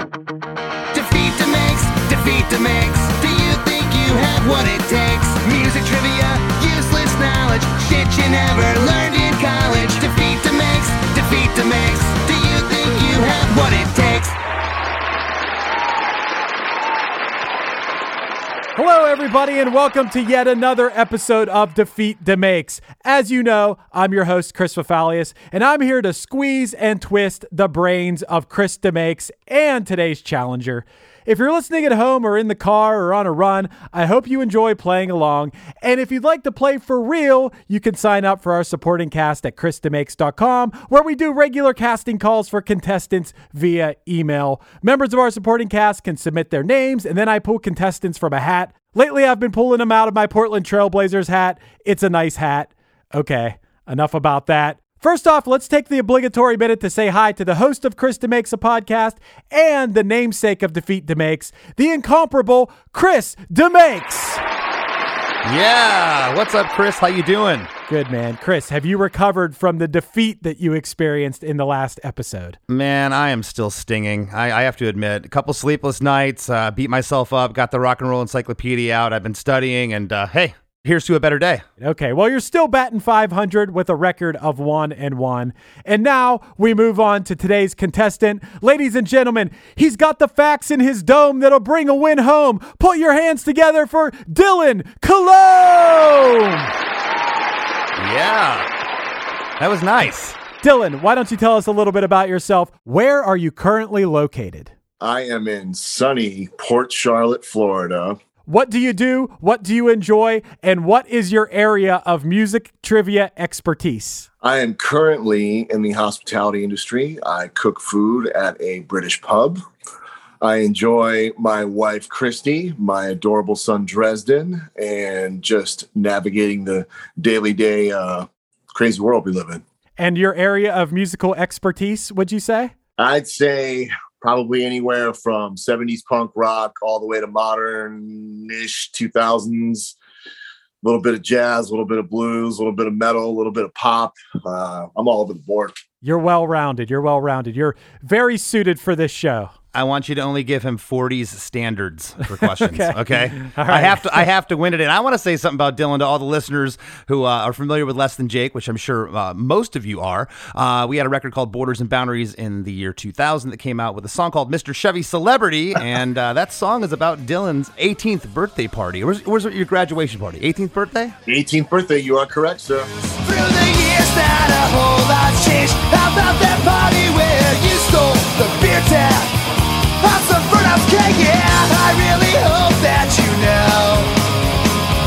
Defeat DeMakes, defeat DeMakes. Do you think you have what it takes? Music trivia, useless knowledge, shit you never learned in college. Defeat DeMakes, defeat DeMakes. Do you think you have what it takes? Hello, everybody, and welcome to yet another episode of Defeat Demakes. As you know, I'm your host, Chris Fafalius, and I'm here to squeeze and twist the brains of Chris Demakes and today's challenger. If you're listening at home or in the car or on a run, I hope you enjoy playing along. And if you'd like to play for real, you can sign up for our supporting cast at chrisdemakes.com, where we do regular casting calls for contestants via email. Members of our supporting cast can submit their names, and then I pull contestants from a hat. Lately, I've been pulling them out of my Portland Trailblazers hat. It's a nice hat. Okay, enough about that. First off, let's take the obligatory minute to say hi to the host of Chris Demakes a podcast and the namesake of Defeat Demakes, the incomparable Chris Demakes. Yeah, what's up, Chris? How you doing? Good man, Chris. Have you recovered from the defeat that you experienced in the last episode? Man, I am still stinging. I, I have to admit, a couple sleepless nights, uh, beat myself up, got the rock and roll encyclopedia out. I've been studying, and uh, hey, here's to a better day. Okay, well, you're still batting 500 with a record of one and one. And now we move on to today's contestant. Ladies and gentlemen, he's got the facts in his dome that'll bring a win home. Put your hands together for Dylan Coulombe. Yeah, that was nice. Dylan, why don't you tell us a little bit about yourself? Where are you currently located? I am in sunny Port Charlotte, Florida. What do you do? What do you enjoy? And what is your area of music trivia expertise? I am currently in the hospitality industry. I cook food at a British pub. I enjoy my wife, Christy, my adorable son, Dresden, and just navigating the daily day uh, crazy world we live in. And your area of musical expertise, would you say? I'd say probably anywhere from 70s punk rock all the way to modern ish 2000s. A little bit of jazz, a little bit of blues, a little bit of metal, a little bit of pop. Uh, I'm all over the board. You're well rounded. You're well rounded. You're very suited for this show. I want you to only give him 40s standards for questions. Okay. okay. All I have to. I have to win it. And I want to say something about Dylan to all the listeners who uh, are familiar with Less Than Jake, which I'm sure uh, most of you are. Uh, we had a record called Borders and Boundaries in the year 2000 that came out with a song called Mr. Chevy Celebrity, and uh, that song is about Dylan's 18th birthday party. Where's, where's your graduation party? 18th birthday? 18th birthday, you are correct, sir. Through the years that a whole lot's changed. How about that party where you stole the beer tap? Have some burnout cake, yeah. I really hope that you know.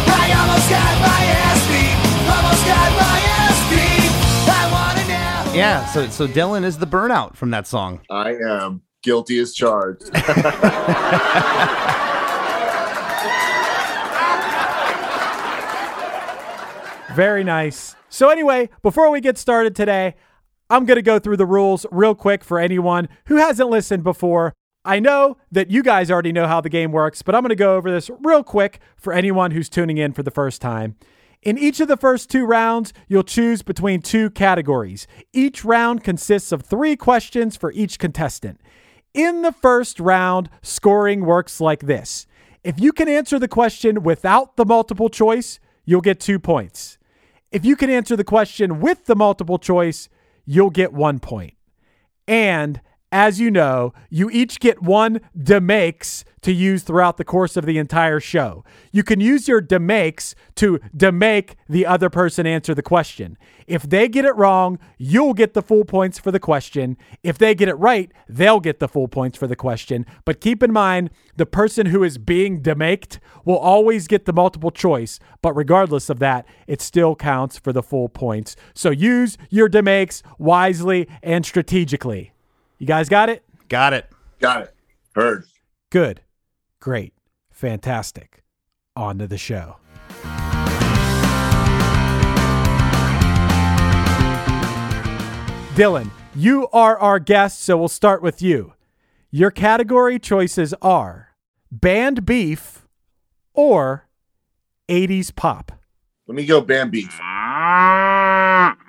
I almost got my ass beat. Almost got my ass beat. I wanna know. Yeah. So so Dylan is the burnout from that song. I am guilty as charged. Very nice. So, anyway, before we get started today, I'm going to go through the rules real quick for anyone who hasn't listened before. I know that you guys already know how the game works, but I'm going to go over this real quick for anyone who's tuning in for the first time. In each of the first two rounds, you'll choose between two categories. Each round consists of three questions for each contestant. In the first round, scoring works like this if you can answer the question without the multiple choice, you'll get two points. If you can answer the question with the multiple choice, you'll get one point. And as you know, you each get one demakes to use throughout the course of the entire show. You can use your demakes to demake the other person answer the question. If they get it wrong, you'll get the full points for the question. If they get it right, they'll get the full points for the question. But keep in mind, the person who is being demaked will always get the multiple choice. But regardless of that, it still counts for the full points. So use your demakes wisely and strategically. You guys got it? Got it. Got it. Heard. Good, great, fantastic. On to the show. Dylan, you are our guest, so we'll start with you. Your category choices are band beef or 80s pop. Let me go Bam Beef.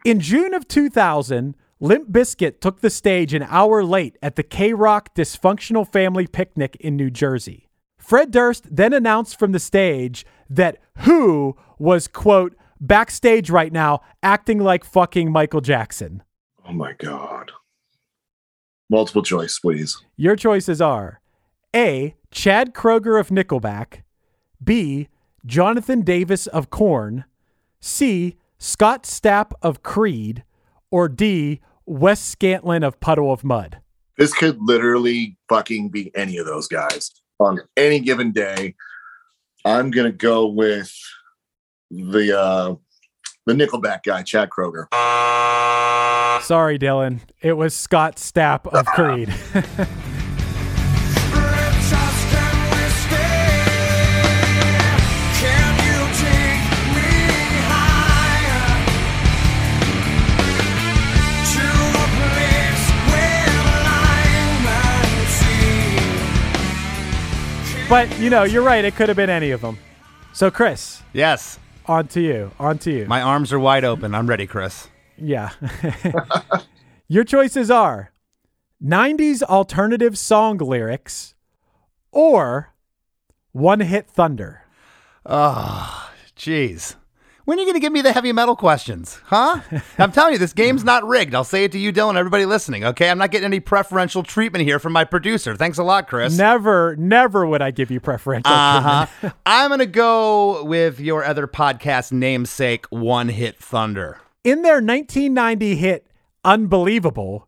In June of 2000, Limp Bizkit took the stage an hour late at the K Rock Dysfunctional Family Picnic in New Jersey. Fred Durst then announced from the stage that Who was, quote, backstage right now acting like fucking Michael Jackson. Oh my God. Multiple choice, please. Your choices are A. Chad Kroeger of Nickelback, B. Jonathan Davis of Korn, C. Scott Stapp of Creed, or D. Wes Scantlin of Puddle of Mudd. This could literally fucking be any of those guys on any given day. I'm gonna go with the uh the Nickelback guy, Chad Kroeger. Sorry, Dylan. It was Scott Stapp of Creed. but, you know, you're right. It could have been any of them. So, Chris, Yes. on to you. On to you. My arms are wide open. I'm ready, Chris. Yeah. Your choices are 90s alternative song lyrics or one hit thunder. Oh, jeez. When are you going to give me the heavy metal questions? Huh? I'm telling you, this game's not rigged. I'll say it to you, Dylan, everybody listening, okay? I'm not getting any preferential treatment here from my producer. Thanks a lot, Chris. Never, never would I give you preferential Uh treatment. huh. I'm going to go with your other podcast namesake, One Hit Thunder. In their 1990 hit Unbelievable,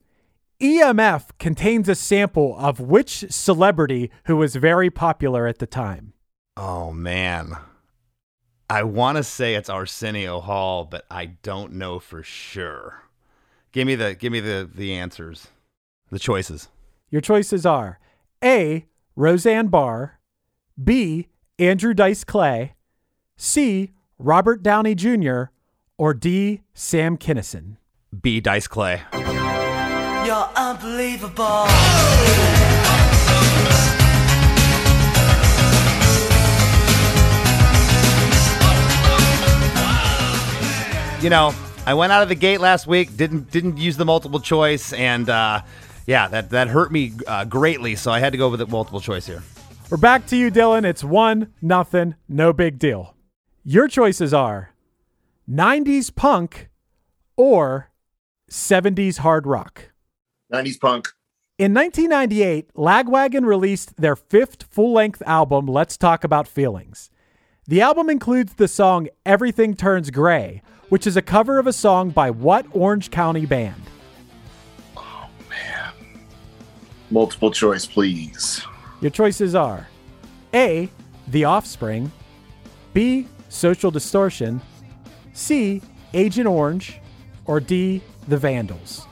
EMF contains a sample of which celebrity who was very popular at the time? Oh, man. I want to say it's Arsenio Hall, but I don't know for sure. Give me the give me the the answers. The choices. Your choices are A. Roseanne Barr, B. Andrew Dice Clay, C. Robert Downey Jr., or D. Sam Kinison. B Dice Clay. You're unbelievable. You know, I went out of the gate last week, didn't didn't use the multiple choice, and uh, yeah, that that hurt me uh, greatly. So I had to go with the multiple choice here. We're back to you, Dylan. It's one, nothing, no big deal. Your choices are 90s punk or 70s hard rock. 90s punk. In 1998, Lagwagon released their fifth full length album, Let's Talk About Feelings. The album includes the song Everything Turns Gray, which is a cover of a song by what Orange County band? Oh, man. Multiple choice, please. Your choices are A. The Offspring, B. Social Distortion, C. Agent Orange, or D. The Vandals.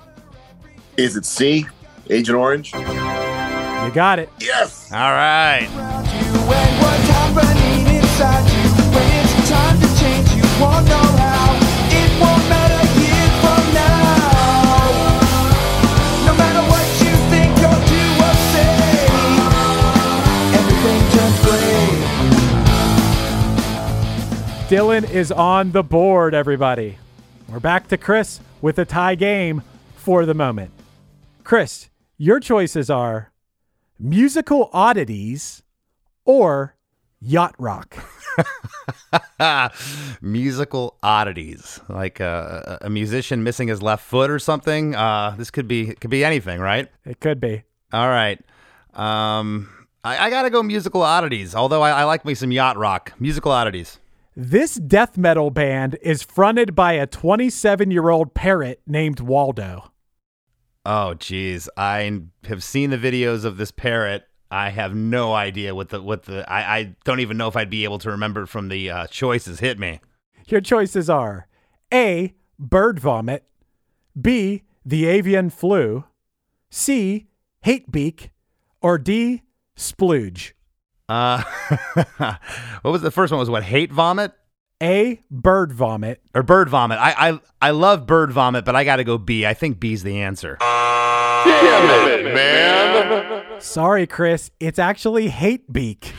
Is it C? Agent Orange? You got it. Yes! All right. When what's happening inside you, Dylan is on the board, everybody. We're back to Chris with a tie game for the moment. Chris, your choices are musical oddities or yacht rock. Musical oddities, like uh, a musician missing his left foot or something. Uh, this could be could be anything, right? It could be. All right. Um, I, I gotta go musical oddities. Although I, I like me some yacht rock. Musical oddities. This death metal band is fronted by a 27 year old parrot named Waldo. Oh, geez. I have seen the videos of this parrot. I have no idea what the what the. I, I don't even know if I'd be able to remember from the uh, choices. Hit me. Your choices are A. Bird vomit, B. The avian flu, C. Hate beak, or D. splooge? Uh, what was the first one? Was what hate vomit A. Bird vomit. or bird vomit? I I I love bird vomit, but I got to go B. I think B's the answer. Damn it, man! Sorry, Chris. It's actually hate beak.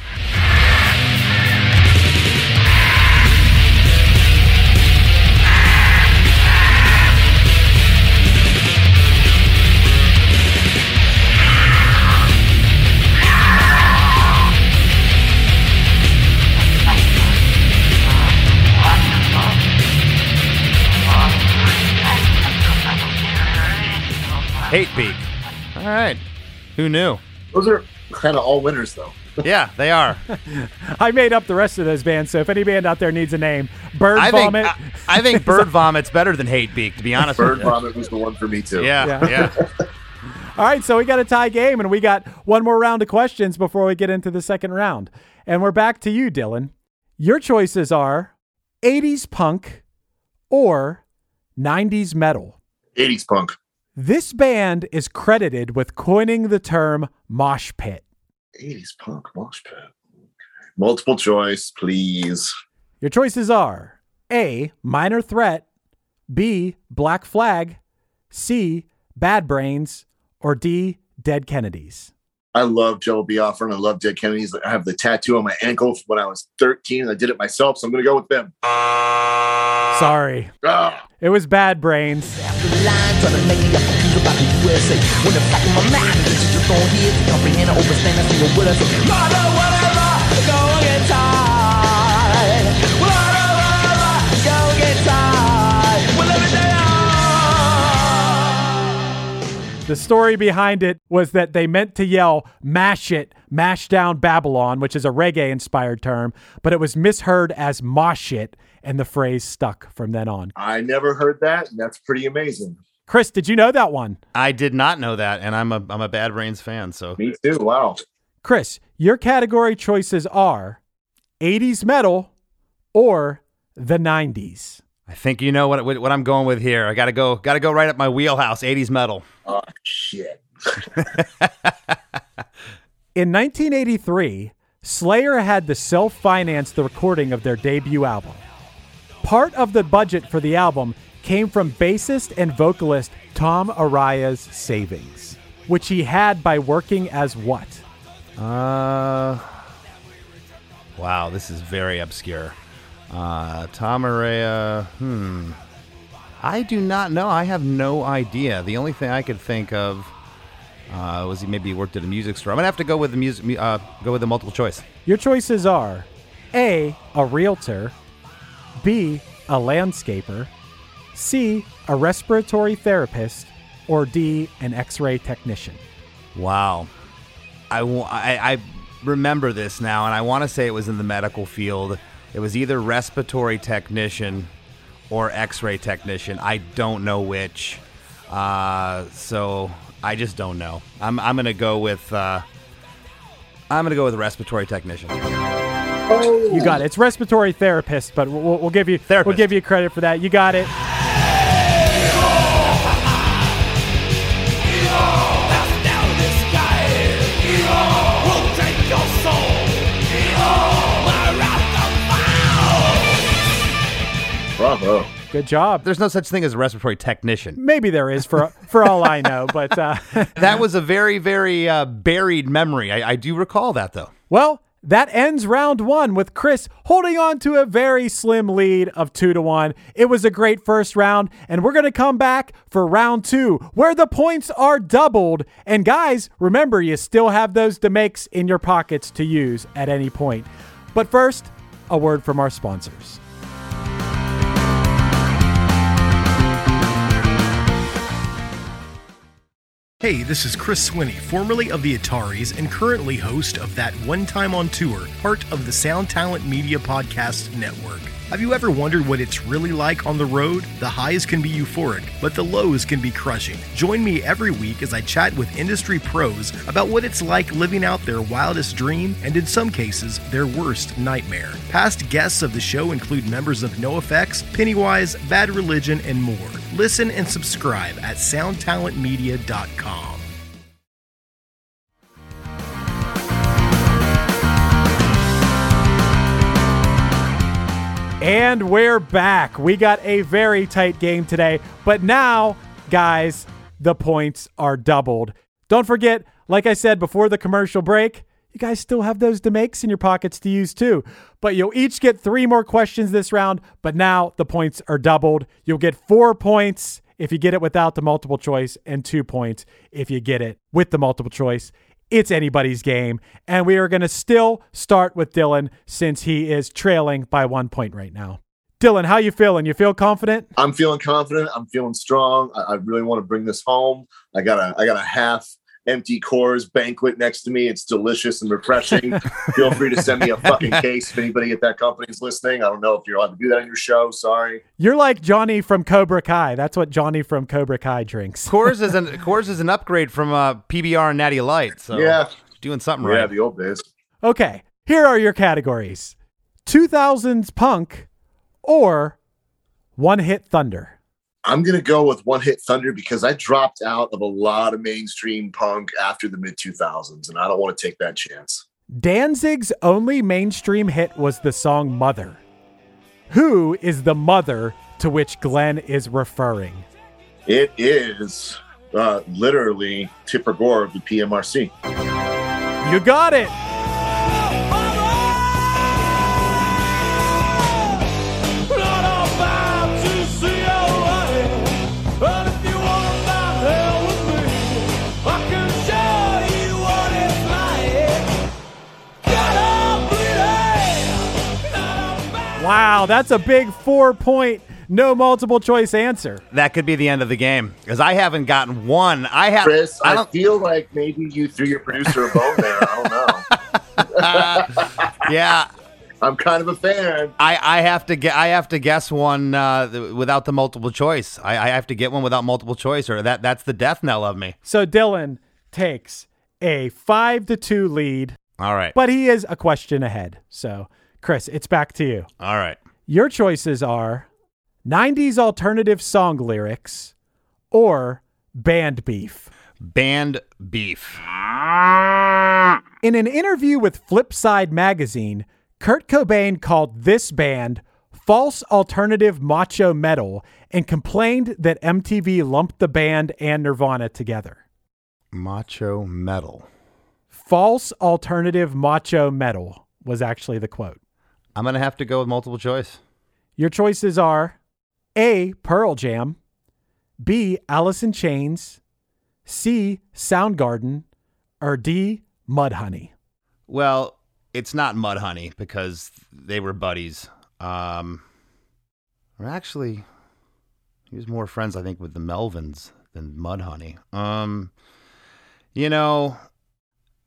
Hate beak. All right. Who knew? Those are kind of all winners, though. Yeah, they are. I made up the rest of those bands, so if any band out there needs a name, Bird I think Vomit. I, I think bird vomit's better than hate beak. To be honest Bird with you. vomit was the one for me too. Yeah, Yeah. yeah. All right, so we got a tie game, and we got one more round of questions before we get into the second round. And we're back to you, Dylan. Your choices are 80s punk or 90s metal. 80s punk. This band is credited with coining the term mosh pit. 80s punk mosh pit. Multiple choice, please. Your choices are A. Minor Threat, B. Black Flag, C. Bad Brains, or D. Dead Kennedys. I love Jello Biafra and I love Dead Kennedys. I have the tattoo on my ankle when I was 13 and I did it myself, so I'm going to go with them. Sorry, Ah, it was Bad Brains. The story behind it was that they meant to yell, mash it, mash down Babylon, which is a reggae inspired term, but it was misheard as mosh it, and the phrase stuck from then on. I never heard that, and that's pretty amazing. Chris, did you know that one? I did not know that, and I'm a I'm a Bad Brains fan. So Me too. Wow. Chris, your category choices are 80s metal or the 90s. I think you know what what I'm going with here. I gotta go gotta go right up my wheelhouse. 80s metal. Oh, shit. In 1983, Slayer had to self finance the recording of their debut album. Part of the budget for the album came from bassist and vocalist Tom Araya's savings, which he had by working as what? Uh, wow, this is very obscure. Uh, Tom Araya, hmm. I do not know. I have no idea. The only thing I could think of uh, was he maybe worked at a music store. I'm gonna have to go with the music. Uh, go with the multiple choice. Your choices are A, a realtor, B, a landscaper, C, a respiratory therapist, or D, an x ray technician. Wow. I, I, I remember this now, and I want to say it was in the medical field. It was either respiratory technician or x ray technician. I don't know which. Uh, so I just don't know. I'm, I'm going to go with. Uh, I'm going to go with respiratory technician. You got it. It's respiratory therapist, but we'll, we'll give you therapist. we'll give you credit for that. You got it. Good job. There's no such thing as a respiratory technician. Maybe there is for for all I know, but uh, That was a very, very uh, buried memory. I, I do recall that, though. well, that ends round one with Chris holding on to a very slim lead of two to one. It was a great first round, and we're gonna come back for round two where the points are doubled. And guys, remember you still have those demakes in your pockets to use at any point. But first, a word from our sponsors. Hey, this is Chris Swinney, formerly of the Ataris and currently host of That One Time on Tour, part of the Sound Talent Media Podcast Network. Have you ever wondered what it's really like on the road? The highs can be euphoric, but the lows can be crushing. Join me every week as I chat with industry pros about what it's like living out their wildest dream and, in some cases, their worst nightmare. Past guests of the show include members of NoFX, Pennywise, Bad Religion, and more. Listen and subscribe at soundtalentmedia.com. And we're back. We got a very tight game today, but now, guys, the points are doubled. Don't forget, like I said before the commercial break, you guys still have those demakes in your pockets to use too. But you'll each get three more questions this round, but now the points are doubled. You'll get four points if you get it without the multiple choice, and two points if you get it with the multiple choice. It's anybody's game. And we are going to still start with Dylan since he is trailing by one point right now. Dylan, how you feeling? You feel confident? I'm feeling confident. I'm feeling strong. I, I really want to bring this home. I got a I got a half empty Coors banquet next to me. It's delicious and refreshing. Feel free to send me a fucking case if anybody at that company is listening. I don't know if you're allowed to do that on your show. Sorry. You're like Johnny from Cobra Kai. That's what Johnny from Cobra Kai drinks. Coors is an Coors is an upgrade from uh, PBR and Natty Light. So Yeah. doing something Yeah, right. Yeah, the old days. Okay, here are your categories 2000s punk or one hit thunder. I'm gonna go with One Hit Thunder because I dropped out of a lot of mainstream punk after the mid 2000s, and I don't want to take that chance. Danzig's only mainstream hit was the song Mother. Who is the mother to which Glenn is referring? It is uh, literally Tipper Gore of the PMRC. You got it. Wow, that's a big four point, no multiple choice answer. That could be the end of the game because I haven't gotten one. I have. Chris, I I, don't. feel like maybe you threw your producer a bone there. I don't know. yeah, I'm kind of a fan. I, I have to get. I have to guess one uh, th- without the multiple choice. I, I have to get one without multiple choice, or that that's the death knell of me. So Dylan takes a five to two lead, All right. but he is a question ahead. So, Chris, it's back to you. All right. Your choices are 90s alternative song lyrics or band beef. Band beef. In an interview with Flipside magazine, Kurt Cobain called this band false alternative macho metal and complained that MTV lumped the band and Nirvana together. Macho metal. False alternative macho metal was actually the quote. I'm gonna have to go with multiple choice. Your choices are A. Pearl Jam, B. Alice in Chains, C. Soundgarden, or D. Mudhoney. Well, it's not Mudhoney because they were buddies. Um, or actually, he was more friends, I think, with the Melvins than Mudhoney. Um, you know,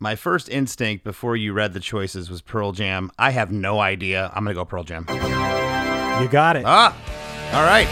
my first instinct before you read the choices was Pearl Jam. I have no idea. I'm gonna go Pearl Jam. You got it. Ah, all right.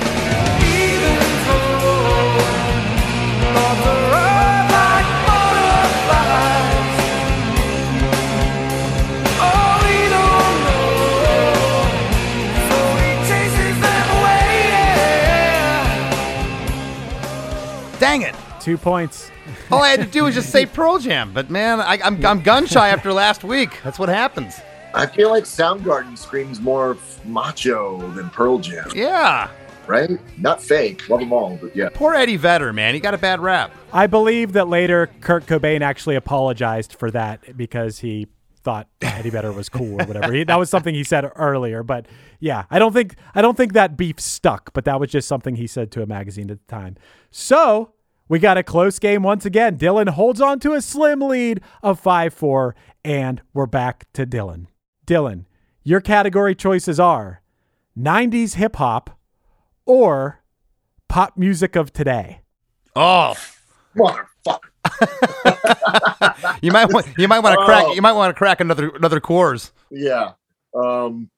Dang it! Two points. All I had to do was just say Pearl Jam. But man, I, I'm I'm gun shy after last week. That's what happens. I feel like Soundgarden screams more macho than Pearl Jam, Yeah. right? Not fake. Love them all, but yeah. Poor Eddie Vedder, man. He got a bad rap. I believe that later Kurt Cobain actually apologized for that because he thought Eddie Vedder was cool or whatever. He, that was something he said earlier, but yeah, I don't think I don't think that beef stuck, but that was just something he said to a magazine at the time. So we got a close game once again. Dylan holds on to a slim lead of 5 4, and we're back to Dylan. Dylan, your category choices are 90s hip hop or pop music of today. Oh, Motherfucker. you might want you might want to crack Oh. you might want to crack another another Coors. Yeah. Um,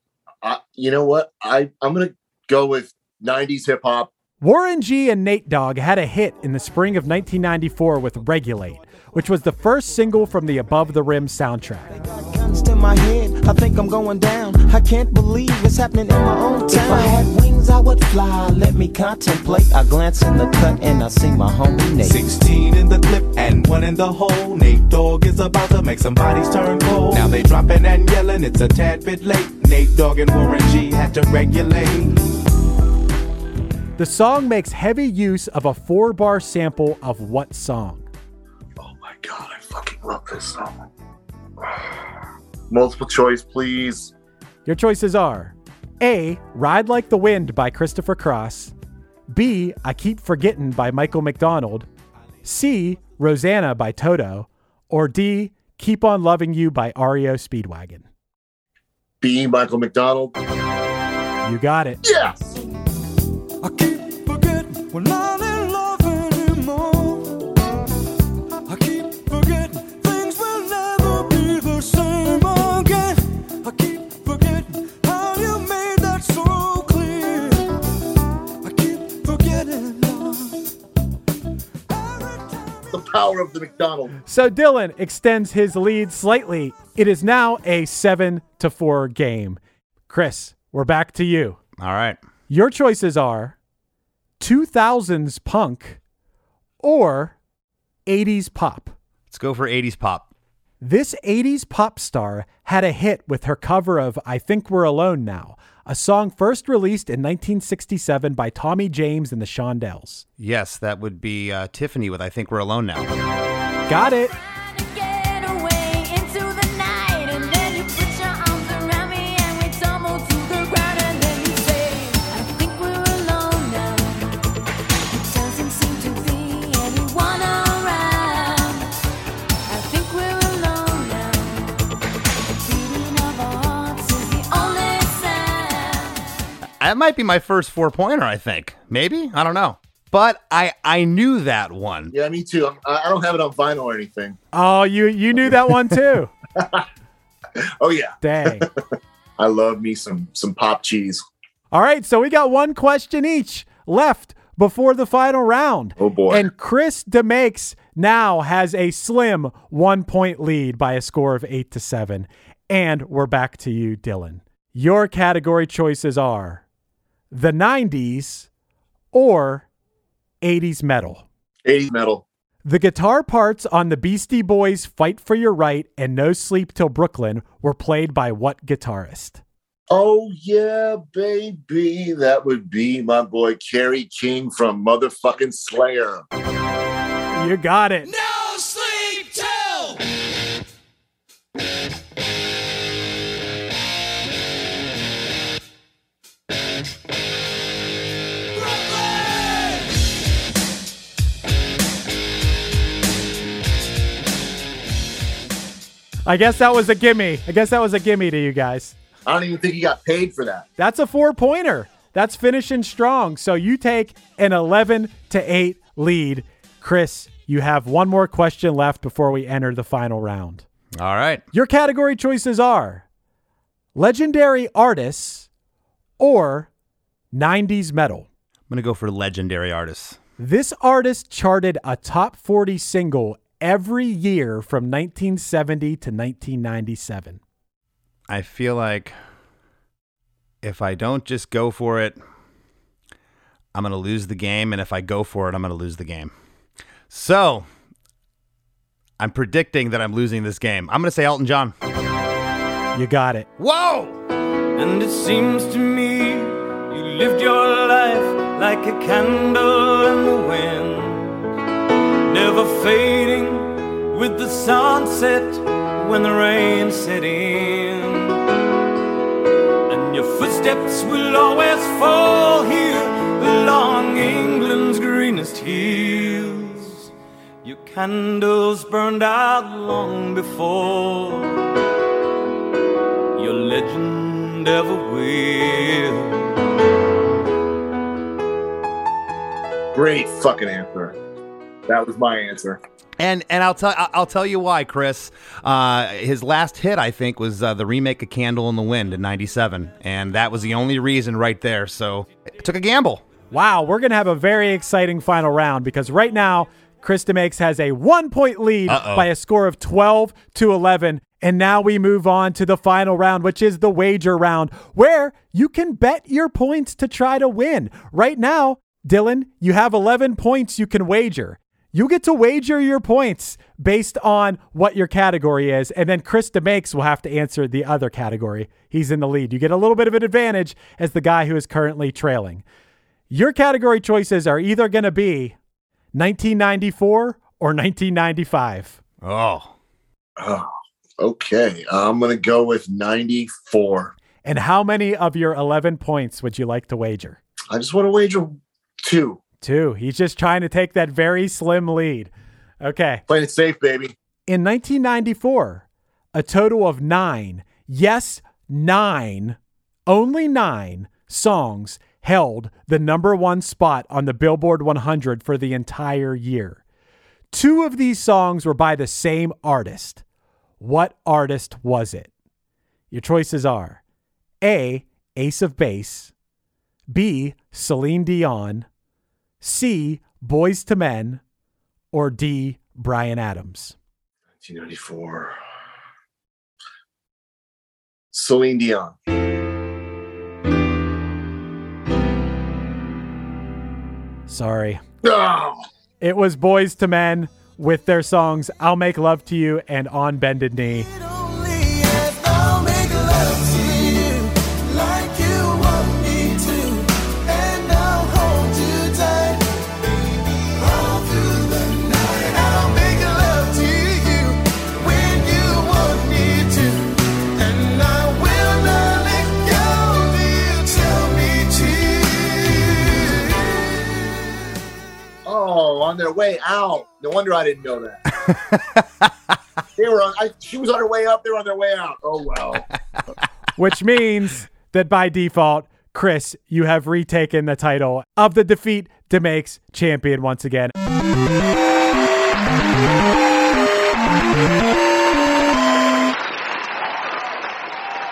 I, you know what? I, I'm going to go with 90s hip hop. Warren G and Nate Dogg had a hit in the spring of 1994 with Regulate, which was the first single from the Above the Rim soundtrack. Guns to my head, I think I'm going down. I can't believe it's happening in my own town. If I had wings, I would fly. Let me contemplate. I glance in the cut and I see my homie Nate. 16 in the clip and one in the hole. Nate Dogg is about to make some bodies turn cold. Now they dropping and yelling, it's a tad bit late. Nate Dogg and Warren G had to regulate. The song makes heavy use of a four bar sample of what song? Oh my god, I fucking love this song. Multiple choice, please. Your choices are A. Ride Like the Wind by Christopher Cross, B. I Keep Forgetting by Michael McDonald, C. Rosanna by Toto, or D. Keep On Loving You by REO Speedwagon. B. Michael McDonald. You got it. Yes. Power of the McDonald. So Dylan extends his lead slightly. It is now a 7 to 4 game. Chris, we're back to you. All right. Your choices are 2000s punk or 80s pop. Let's go for 80s pop. This 80s pop star had a hit with her cover of I Think We're Alone Now, a song first released in 1967 by Tommy James and the Shondells. Yes, that would be uh, Tiffany with I Think We're Alone Now. Got it. That might be my first four pointer, I think. Maybe? I don't know. But I I knew that one. Yeah, me too. I'm- I I don't have it on vinyl or anything. Oh, you you knew that one too. Oh yeah, Dang. I love me some some pop cheese. All right, so we got one question each left before the final round. Oh boy. And Chris DeMakes now has a slim one point lead by a score of eight to seven. And we're back to you, Dylan. Your category choices are the 90s or 80s metal. 80s metal. The guitar parts on the Beastie Boys' Fight for Your Right and No Sleep Till Brooklyn were played by what guitarist? Oh yeah, baby, that would be my boy Kerry King from motherfucking Slayer. You got it. No I guess that was a gimme. I guess that was a gimme to you guys. I don't even think he got paid for that. That's a four pointer. That's finishing strong. So you take an 11 to 8 lead. Chris, you have one more question left before we enter the final round. All right. Your category choices are legendary artists or 90s metal. I'm going to go for legendary artists. This artist charted a top 40 single every year from 1970 to 1997. I feel like if I don't just go for it, I'm going to lose the game. And if I go for it, I'm going to lose the game. So I'm predicting that I'm losing this game. I'm going to say Elton John. You got it. Whoa! And it seems to me you lived your life like a candle in the wind, never fading with the sunset when the rain set in. And your footsteps will always fall here along England's greenest hills. Your candles burned out long before your legend ever will. Great fucking answer. That was my answer. And and I'll tell I'll tell you why, Chris. Uh, his last hit, I think, was uh, the remake of "Candle in the Wind" in '97, and that was the only reason right there. So I took a gamble. Wow, we're going to have a very exciting final round because right now, Chris DeMakes has a one point lead Uh-oh. by a score of 12 to 11. And now we move on to the final round, which is the wager round, where you can bet your points to try to win. Right now, Dylan, you have 11 points you can wager. You get to wager your points based on what your category is. And then Chris DeMakes will have to answer the other category. He's in the lead. You get a little bit of an advantage as the guy who is currently trailing. Your category choices are either going to be 1994 or 1995. Oh. Oh, okay. I'm going to go with 94. And how many of your 11 points would you like to wager? I just want to wager two. Two. He's just trying to take that very slim lead. Okay. Playing it safe, baby. In 1994, a total of nine, yes, nine, only nine songs held the number one spot on the Billboard 100 for the entire year. Two of these songs were by the same artist. What artist was it? Your choices are A. Ace of Base, B. Celine Dion, C. Boyz II Men, or D. Bryan Adams. 1994. Celine Dion. Sorry. Oh, It was Boyz II Men with their songs I'll Make Love to You and On Bended Knee. Way out. No wonder I didn't know that. they were on. I, she was on her way up. They were on their way out. Oh well. which means that by default, Chris, you have retaken the title of the Defeat Demakes champion once again.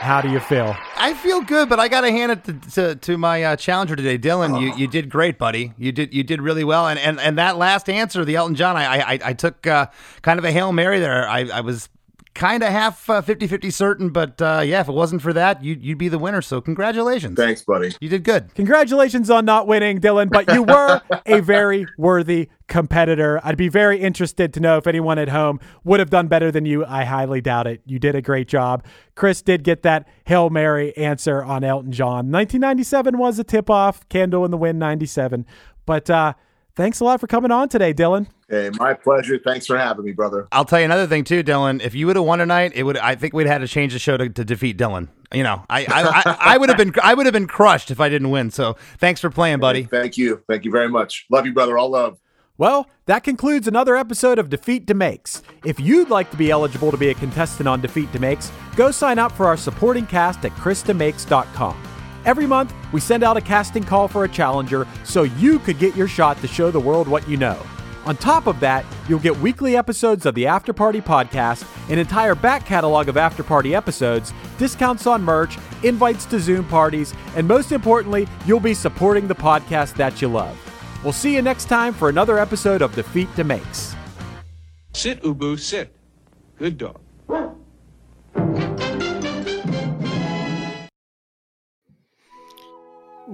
How do you feel? I feel good, but I got to hand it to, to, to my uh, challenger today, Dylan. You you did great, buddy. You did you did really well, and and, and that last answer, the Elton John, I I, I took uh, kind of a hail mary there. I, I was kind of half uh, 50-50 certain, but uh, yeah, if it wasn't for that, you'd you'd be the winner. So congratulations, Thanks, buddy. you did good. Congratulations on not winning, Dylan, but you were a very worthy competitor. I'd be very interested to know if anyone at home would have done better than you. I highly doubt it. You did a great job. Chris did get that Hail Mary answer on Elton John. 1997 was a tip off, Candle in the Wind 97. But uh, thanks a lot for coming on today, Dylan. Hey, my pleasure. Thanks for having me, brother. I'll tell you another thing too, Dylan. If you would have won tonight, it would. I think we'd had to change the show to, to defeat Dylan. You know, I I, I I would have been I would have been crushed if I didn't win. So thanks for playing, buddy. Thank you. Thank you very much. Love you, brother. All love. Well, that concludes another episode of Defeat Demakes. If you'd like to be eligible to be a contestant on Defeat Demakes, go sign up for our supporting cast at chrisdemakes.com. Every month, we send out a casting call for a challenger so you could get your shot to show the world what you know. On top of that, you'll get weekly episodes of the After Party podcast, an entire back catalog of After Party episodes, discounts on merch, invites to Zoom parties, and most importantly, you'll be supporting the podcast that you love. We'll see you next time for another episode of Defeat DeMakes. Sit, Ubu, sit. Good dog.